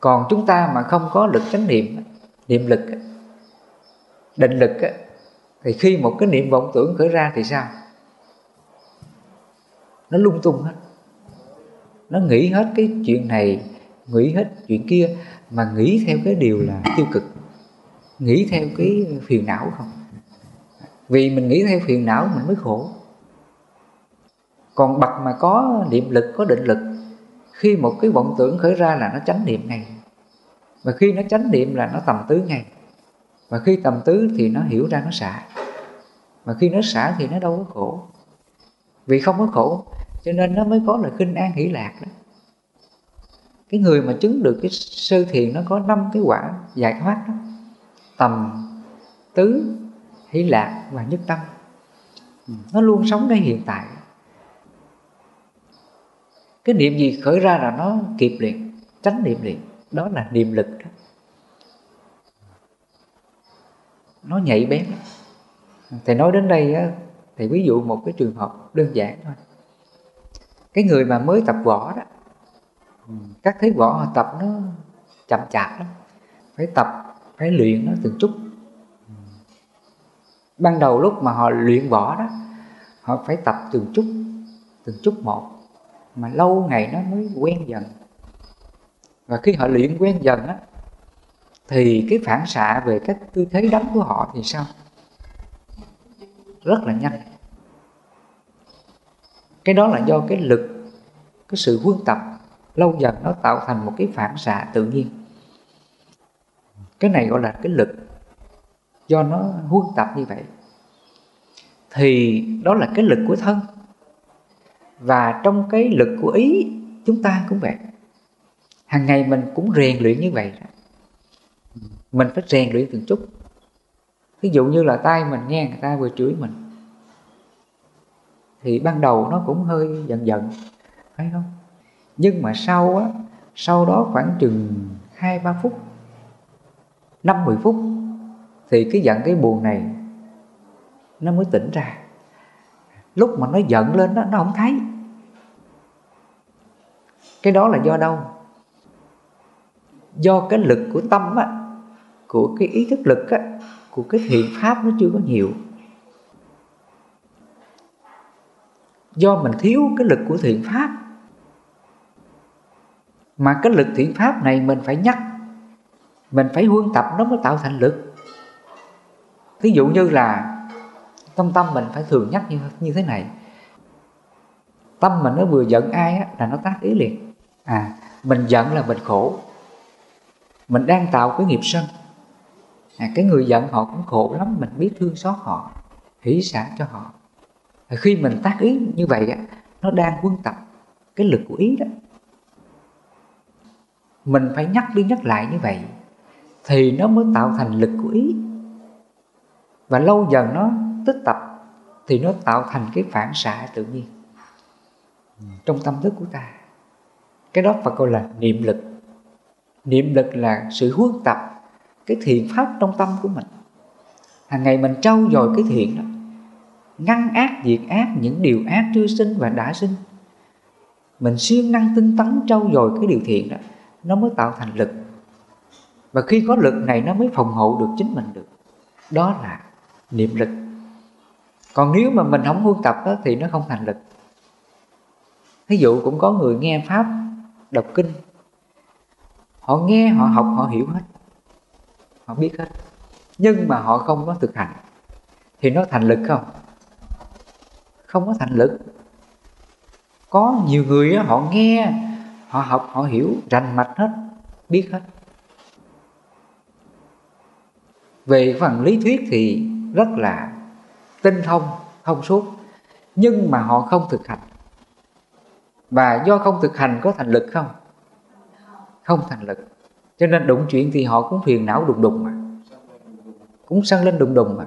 Còn chúng ta mà không có lực chánh niệm niệm lực định lực thì khi một cái niệm vọng tưởng khởi ra thì sao? Nó lung tung hết. Nó nghĩ hết cái chuyện này, nghĩ hết chuyện kia, mà nghĩ theo cái điều là tiêu cực. Nghĩ theo cái phiền não không? Vì mình nghĩ theo phiền não mình mới khổ. Còn bậc mà có niệm lực, có định lực, khi một cái vọng tưởng khởi ra là nó chánh niệm ngay. Và khi nó chánh niệm là nó tầm tứ ngay và khi tầm tứ thì nó hiểu ra nó xả. Mà khi nó xả thì nó đâu có khổ. Vì không có khổ, cho nên nó mới có là khinh an hỷ lạc đó. Cái người mà chứng được cái sơ thiền nó có năm cái quả giải thoát đó. Tầm tứ, hỷ lạc và nhất tâm. Ừ, nó luôn sống đây hiện tại. Cái niệm gì khởi ra là nó kịp liền, tránh niệm liền. Đó là niệm lực đó. Nó nhạy bén. Thầy nói đến đây á, thì ví dụ một cái trường hợp đơn giản thôi. Cái người mà mới tập võ đó các thế võ họ tập nó chậm chạp lắm. Phải tập phải luyện nó từng chút. Ban đầu lúc mà họ luyện võ đó họ phải tập từng chút từng chút một. Mà lâu ngày nó mới quen dần. Và khi họ luyện quen dần á thì cái phản xạ về cách tư thế đánh của họ thì sao? Rất là nhanh. Cái đó là do cái lực, cái sự huân tập lâu dần nó tạo thành một cái phản xạ tự nhiên. Cái này gọi là cái lực, do nó huân tập như vậy. Thì đó là cái lực của thân. Và trong cái lực của ý, chúng ta cũng vậy. Hàng ngày mình cũng rèn luyện như vậy mình phải rèn luyện từng chút. Ví dụ như là tay mình nghe, người ta vừa chửi mình. Thì ban đầu nó cũng hơi giận giận, phải không? Nhưng mà sau á, sau đó khoảng chừng hai, ba phút, năm, mười phút, thì cái giận, cái buồn này nó mới tỉnh ra. Lúc mà nó giận lên đó nó không thấy. Cái đó là do đâu? Do cái lực của tâm á của cái ý thức lực á của cái thiện pháp nó chưa có nhiều. Do mình thiếu cái lực của thiện pháp. Mà cái lực thiện pháp này mình phải nhắc mình phải huân tập nó mới tạo thành lực. Ví dụ như là trong tâm mình phải thường nhắc như, như thế này. Tâm mình nó vừa giận ai á, là nó tác ý liền. À mình giận là mình khổ. Mình đang tạo cái nghiệp sân à, cái người giận họ cũng khổ lắm mình biết thương xót họ hỷ xả cho họ. À, khi mình tác ý như vậy á, nó đang quân tập cái lực của ý đó. Mình phải nhắc đi nhắc lại như vậy thì nó mới tạo thành lực của ý. Và lâu dần nó tích tập thì nó tạo thành cái phản xạ tự nhiên trong tâm thức của ta. Cái đó phải gọi là niệm lực. Niệm lực là sự huấn tập cái thiện pháp trong tâm của mình. Hàng ngày mình trau dồi cái thiện đó ngăn ác diệt ác những điều ác chưa sinh và đã sinh. Mình siêng năng tinh tấn trau dồi cái điều thiện đó nó mới tạo thành lực. Và khi có lực này nó mới phòng hộ được chính mình được. Đó là niệm lực. Còn nếu mà mình không huân tập đó, thì nó không thành lực. Ví dụ cũng có người nghe pháp đọc kinh họ nghe họ học họ hiểu hết họ biết hết. Nhưng mà họ không có thực hành. Thì nó thành lực không? Không có thành lực. Có nhiều người họ nghe, họ học, họ hiểu, rành mạch hết, biết hết. Về phần lý thuyết thì rất là tinh thông thông suốt. Nhưng mà họ không thực hành. Và do không thực hành có thành lực không? Không thành lực cho nên đụng chuyện thì họ cũng phiền não đùng đùng mà. Cũng săn lên đùng đùng mà.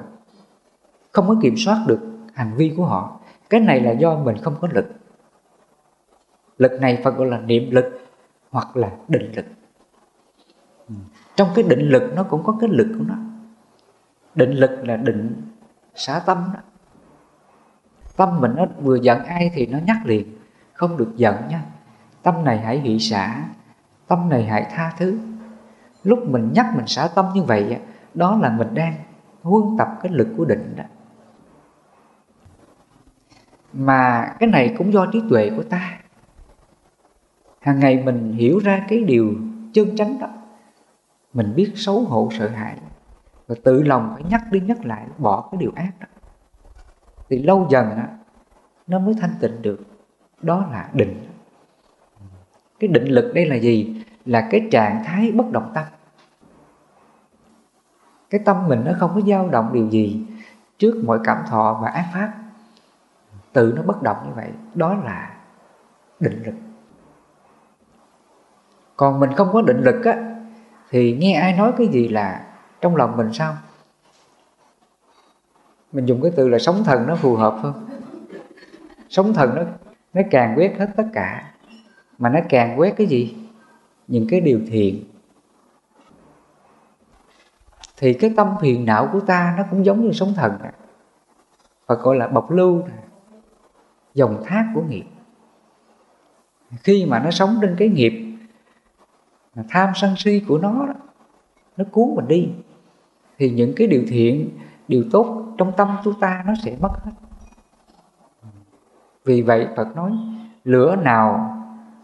Không có kiểm soát được hành vi của họ. Cái này là do mình không có lực. Lực này phải gọi là niệm lực hoặc là định lực. Ừ. Trong cái định lực nó cũng có cái lực của nó. Định lực là định xả tâm đó. Tâm mình nó vừa giận ai thì nó nhắc liền. Không được giận nha. Tâm này hãy hỷ xả. Tâm này hãy tha thứ lúc mình nhắc mình xả tâm như vậy đó là mình đang huân tập cái lực của định đó. Mà cái này cũng do trí tuệ của ta. Hàng ngày mình hiểu ra cái điều chân chánh đó mình biết xấu hổ sợ hãi và tự lòng phải nhắc đi nhắc lại bỏ cái điều ác đó. Thì lâu dần đó, nó mới thanh tịnh được. Đó là định. Cái định lực đây là gì? Là cái trạng thái bất động tâm. Cái tâm mình nó không có dao động điều gì trước mọi cảm thọ và ác pháp. Tự nó bất động như vậy, đó là định lực. Còn mình không có định lực á, thì nghe ai nói cái gì là trong lòng mình sao? Mình dùng cái từ là sống thần nó phù hợp hơn sống thần nó nó càng quét hết tất cả. Mà nó càng quét cái gì? Những cái điều thiện thì cái tâm phiền não của ta nó cũng giống như sống thần này. và gọi là bọc lưu này. dòng thác của nghiệp khi mà nó sống trên cái nghiệp tham sân si của nó đó, nó cuốn mình đi thì những cái điều thiện điều tốt trong tâm chúng ta nó sẽ mất hết vì vậy Phật nói lửa nào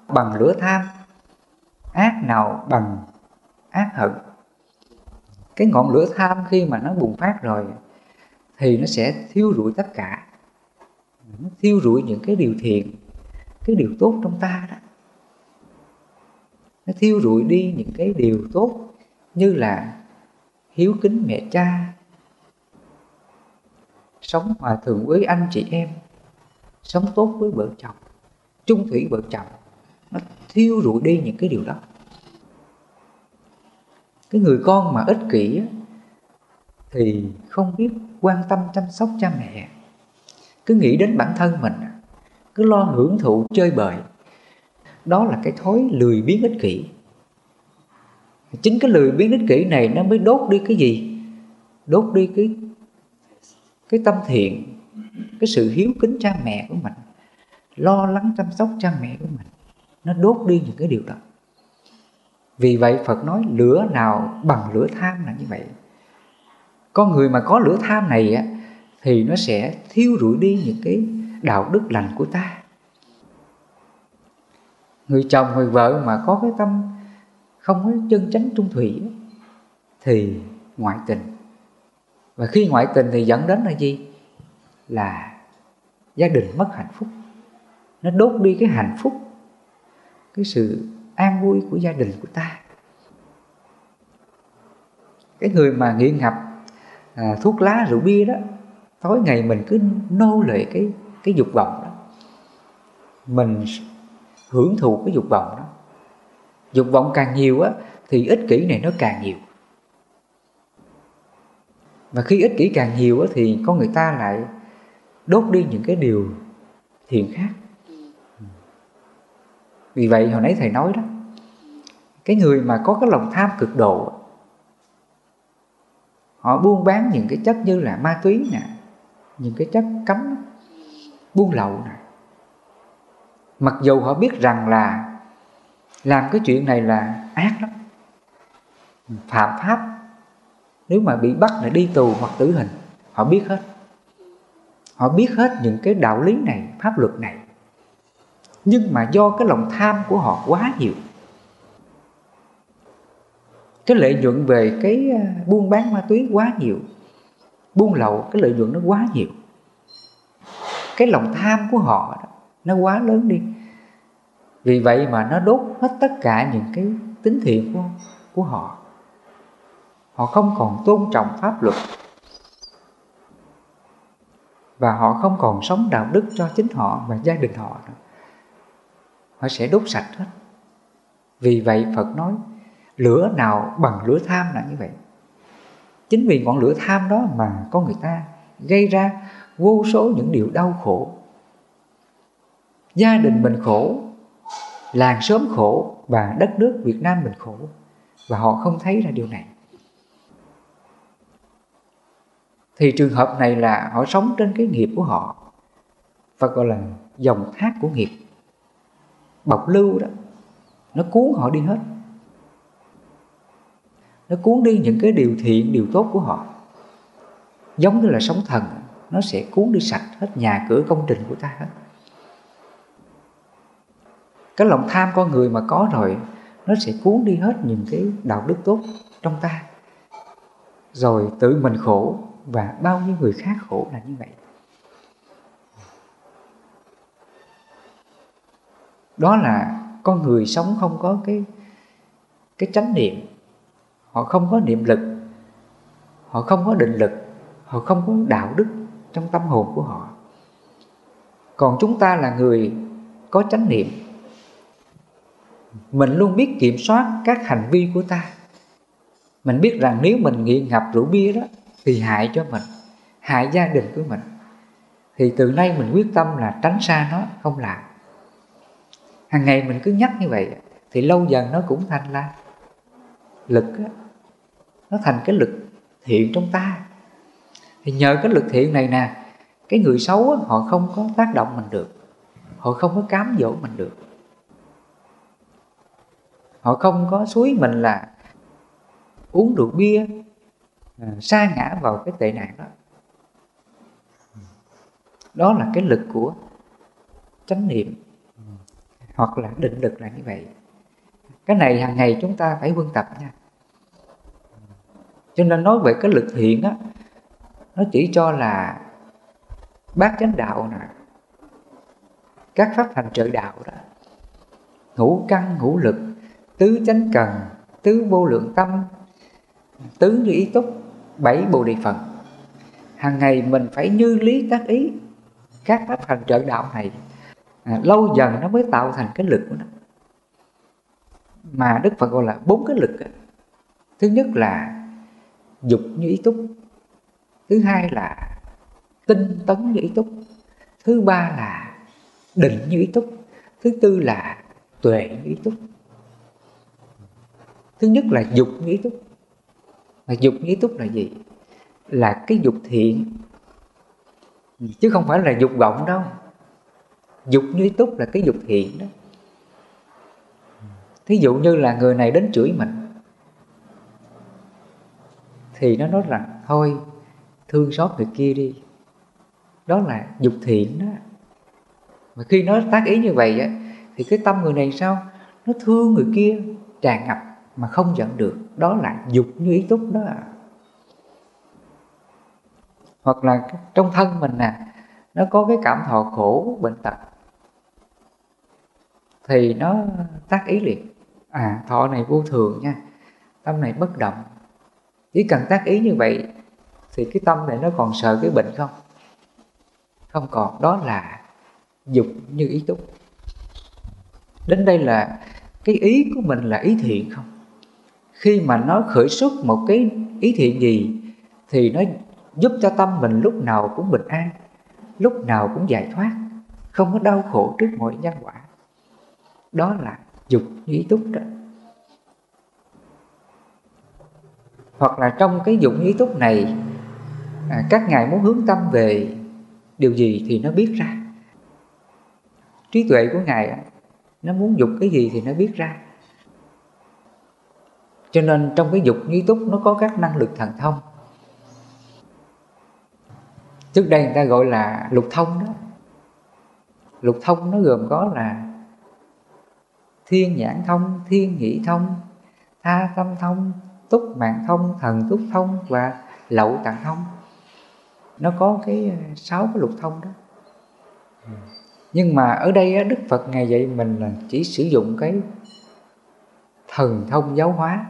bằng lửa tham ác nào bằng ác hận. Cái ngọn lửa tham khi mà nó bùng phát rồi thì nó sẽ thiêu rụi tất cả. Nó thiêu rụi những cái điều thiện, cái điều tốt trong ta đó. Nó thiêu rụi đi những cái điều tốt như là hiếu kính mẹ cha, sống hòa thường với anh chị em, sống tốt với vợ chồng, chung thủy vợ chồng nó thiêu rụi đi những cái điều đó. Cái người con mà ích kỷ thì không biết quan tâm chăm sóc cha mẹ. Cứ nghĩ đến bản thân mình à, cứ lo hưởng thụ chơi bời. Đó là cái thói lười biếng ích kỷ. Chính cái lười biếng ích kỷ này nó mới đốt đi cái gì? Đốt đi cái cái tâm thiện, cái sự hiếu kính cha mẹ của mình, lo lắng chăm sóc cha mẹ của mình nó đốt đi những cái điều đó. Vì vậy Phật nói lửa nào bằng lửa tham là như vậy. Con người mà có lửa tham này á, thì nó sẽ thiêu rụi đi những cái đạo đức lành của ta. Người chồng, người vợ mà có cái tâm không có chân chánh trung thủy thì ngoại tình. Và khi ngoại tình thì dẫn đến là gì? Là gia đình mất hạnh phúc. Nó đốt đi cái hạnh phúc cái sự an vui của gia đình của ta. Cái người mà nghiện ngập à, thuốc lá rượu bia đó tối ngày mình cứ nô lệ cái cái dục vọng đó. Mình hưởng thụ cái dục vọng đó. Dục vọng càng nhiều á thì ích kỷ này nó càng nhiều. Và khi ích kỷ càng nhiều á thì con người ta lại đốt đi những cái điều thiện khác vì vậy hồi nãy thầy nói đó, cái người mà có cái lòng tham cực độ, họ buôn bán những cái chất như là ma túy nè, những cái chất cấm, buôn lậu nè. Mặc dù họ biết rằng là làm cái chuyện này là ác lắm, phạm pháp, nếu mà bị bắt là đi tù hoặc tử hình, họ biết hết. Họ biết hết những cái đạo lý này, pháp luật này nhưng mà do cái lòng tham của họ quá nhiều. Cái lợi nhuận về cái à, buôn bán ma túy quá nhiều. Buôn lậu cái lợi nhuận nó quá nhiều. Cái lòng tham của họ nó quá lớn đi. Vì vậy mà nó đốt hết tất cả những cái tính thiện của, của họ. Họ không còn tôn trọng pháp luật. Và họ không còn sống đạo đức cho chính họ và gia đình họ nữa họ sẽ đốt sạch hết. Vì vậy phật nói, lửa nào bằng lửa tham là như vậy. Chính vì ngọn lửa tham đó mà có người ta gây ra vô số những điều đau khổ. Gia đình mình khổ, làng xóm khổ và đất nước Việt Nam mình khổ. Và họ không thấy ra điều này. Thì trường hợp này là họ sống trên cái nghiệp của họ. Và gọi là dòng thác của nghiệp bọc lưu đó, nó cuốn họ đi hết. Nó cuốn đi những cái điều thiện, điều tốt của họ. Giống như là sóng thần, nó sẽ cuốn đi sạch hết nhà cửa công trình của ta hết. Cái lòng tham con người mà có rồi, nó sẽ cuốn đi hết những cái đạo đức tốt trong ta. Rồi tự mình khổ, và bao nhiêu người khác khổ là như vậy. Đó là con người sống không có cái cái chánh niệm. Họ không có niệm lực, họ không có định lực, họ không có đạo đức trong tâm hồn của họ. Còn chúng ta là người có chánh niệm. Mình luôn biết kiểm soát các hành vi của ta. Mình biết rằng nếu mình nghiện ngập rượu bia đó, thì hại cho mình, hại gia đình của mình. Thì từ nay mình quyết tâm là tránh xa nó, không làm hàng ngày mình cứ nhắc như vậy thì lâu dần nó cũng thành là lực nó thành cái lực thiện trong ta. Thì nhờ cái lực thiện này nè cái người xấu á, họ không có tác động mình được. Họ không có cám dỗ mình được. Họ không có suối mình là uống rượu bia à, sa ngã vào cái tệ nạn đó. Đó là cái lực của chánh niệm hoặc là định lực là như vậy. Cái này hàng ngày chúng ta phải quân tập nha. Cho nên nói về cái lực thiện á, nó chỉ cho là bát chánh đạo nè, các pháp hành trợ đạo đó, ngũ căn, ngũ lực, tứ chánh cần, tứ vô lượng tâm, tứ như ý túc, bảy bồ đề phần hàng ngày mình phải như lý tác ý các pháp hành trợ đạo này à, lâu dần nó mới tạo thành cái lực của nó. Mà đức phật gọi là bốn cái lực thứ nhất là dục như ý túc thứ hai là tinh tấn như ý túc thứ ba là định như ý túc thứ tư là tuệ như ý túc. Thứ nhất là dục như ý túc. Mà dục như ý túc là gì? Là cái dục thiện. Chứ không phải là dục vọng đâu dục như ý túc là cái dục thiện đó. Thí dụ như là người này đến chửi mình, thì nó nói rằng, thôi, thương xót người kia đi. Đó là dục thiện đó. Mà khi nó tác ý như vậy á, thì cái tâm người này sao? Nó thương người kia, tràn ngập mà không giận được. Đó là dục như ý túc đó. Hoặc là trong thân mình nè, nó có cái cảm thọ khổ, bệnh tật thì nó tác ý liền. À thọ này vô thường nha. Tâm này bất động. Chỉ cần tác ý như vậy thì cái tâm này nó còn sợ cái bệnh không? Không còn. Đó là dục như ý túc. Đến đây là cái ý của mình là ý thiện không? Khi mà nó khởi xuất một cái ý thiện gì thì nó giúp cho tâm mình lúc nào cũng bình an, lúc nào cũng giải thoát, không có đau khổ trước mọi nhân quả đó là dục như ý túc đó. Hoặc là trong cái dụng ý túc này à, các ngài muốn hướng tâm về điều gì thì nó biết ra. Trí tuệ của ngài nó muốn dục cái gì thì nó biết ra. Cho nên trong cái dục ý túc nó có các năng lực thần thông. Trước đây người ta gọi là lục thông đó. Lục thông nó gồm có là thiên nhãn thông, thiên nhị thông, tha tâm thông, túc mạng thông, thần túc thông và lậu tạng thông. Nó có cái ờ, sáu cái lục thông đó. Nhưng mà ở đây đức phật ngài dạy mình là chỉ sử dụng cái thần thông giáo hóa.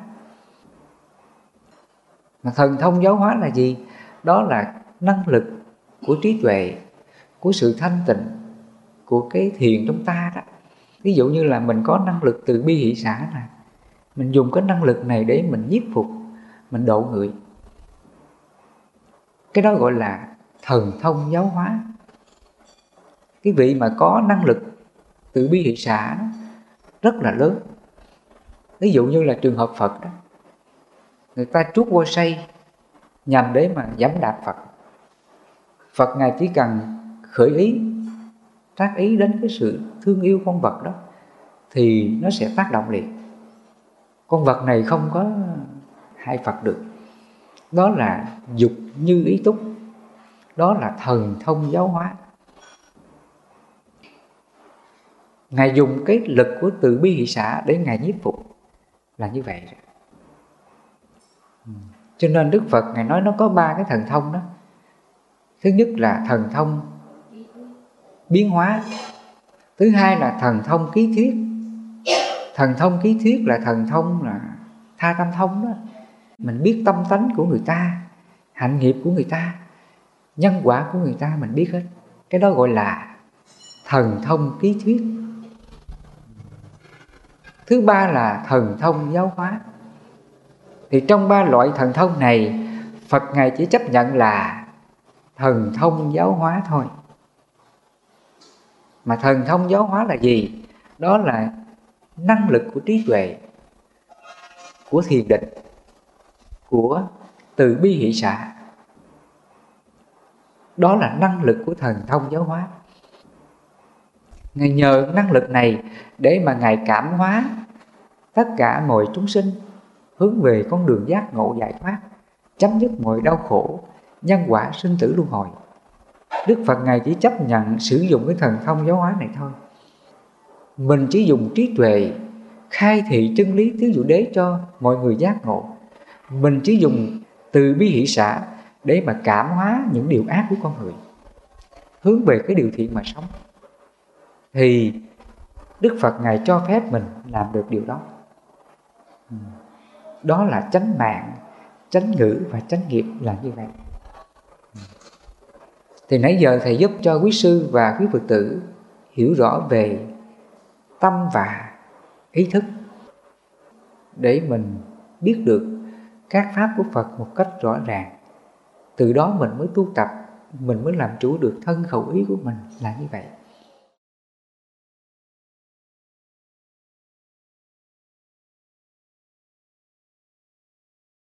Mà thần thông giáo hóa là gì? Đó là năng lực của trí tuệ, của sự thanh tịnh của cái thiền trong ta đó ví dụ như là mình có năng lực từ bi hỷ xã nè mình dùng cái năng lực này để mình nhiếp phục, mình độ người cái đó gọi là thần thông giáo hóa. Cái vị mà có năng lực từ bi hỷ xã rất là lớn. Ví dụ như là trường hợp phật đó, người ta trút vô say nhằm để mà giảm đạp phật. Phật ngài chỉ cần khởi ý tác ý đến cái sự thương yêu con vật đó, thì nó sẽ tác động liền. Con vật này không có hai phật được. Đó là dục như ý túc, đó là thần thông giáo hóa. Ngài dùng cái lực của từ bi hỷ xã để ngài nhiếp phục là như vậy. Cho nên đức phật ngài nói nó có ba cái thần thông đó. Thứ nhất là thần thông biến hóa. Thứ hai là thần thông ký thuyết. Thần thông ký thuyết là thần thông là tha tâm thông đó. Mình biết tâm tánh của người ta, hạnh nghiệp của người ta, nhân quả của người ta mình biết hết. Cái đó gọi là thần thông ký thuyết. Thứ ba là thần thông giáo hóa. Thì trong ba loại thần thông này, phật ngài chỉ chấp nhận là thần thông giáo hóa thôi mà thần thông giáo hóa là gì? Đó là năng lực của trí tuệ, của thiền định, của từ bi hỷ xã đó là năng lực của thần thông giáo hóa. Ngài nhờ năng lực này để mà ngài cảm hóa tất cả mọi chúng sinh, hướng về con đường giác ngộ giải thoát, chấm dứt mọi đau khổ, nhân quả sinh tử luân hồi đức phật ngài chỉ chấp nhận sử dụng cái thần thông giáo hóa này thôi. Mình chỉ dùng trí tuệ khai thị chân lý tứ dụ đế cho mọi người giác ngộ. Mình chỉ dùng từ bi hỷ xã để mà cảm hóa những điều ác của con người, hướng về cái điều thiện mà sống. Thì đức phật ngài cho phép mình làm được điều đó. Ừ. Đó là chánh mạng, chánh ngữ và chánh nghiệp là như vậy thì nãy giờ thầy giúp cho quý sư và quý phật tử hiểu rõ về tâm và ý thức để mình biết được các pháp của Phật một cách rõ ràng. Từ đó mình mới tu tập, mình mới làm chủ được thân khẩu ý của mình là như vậy.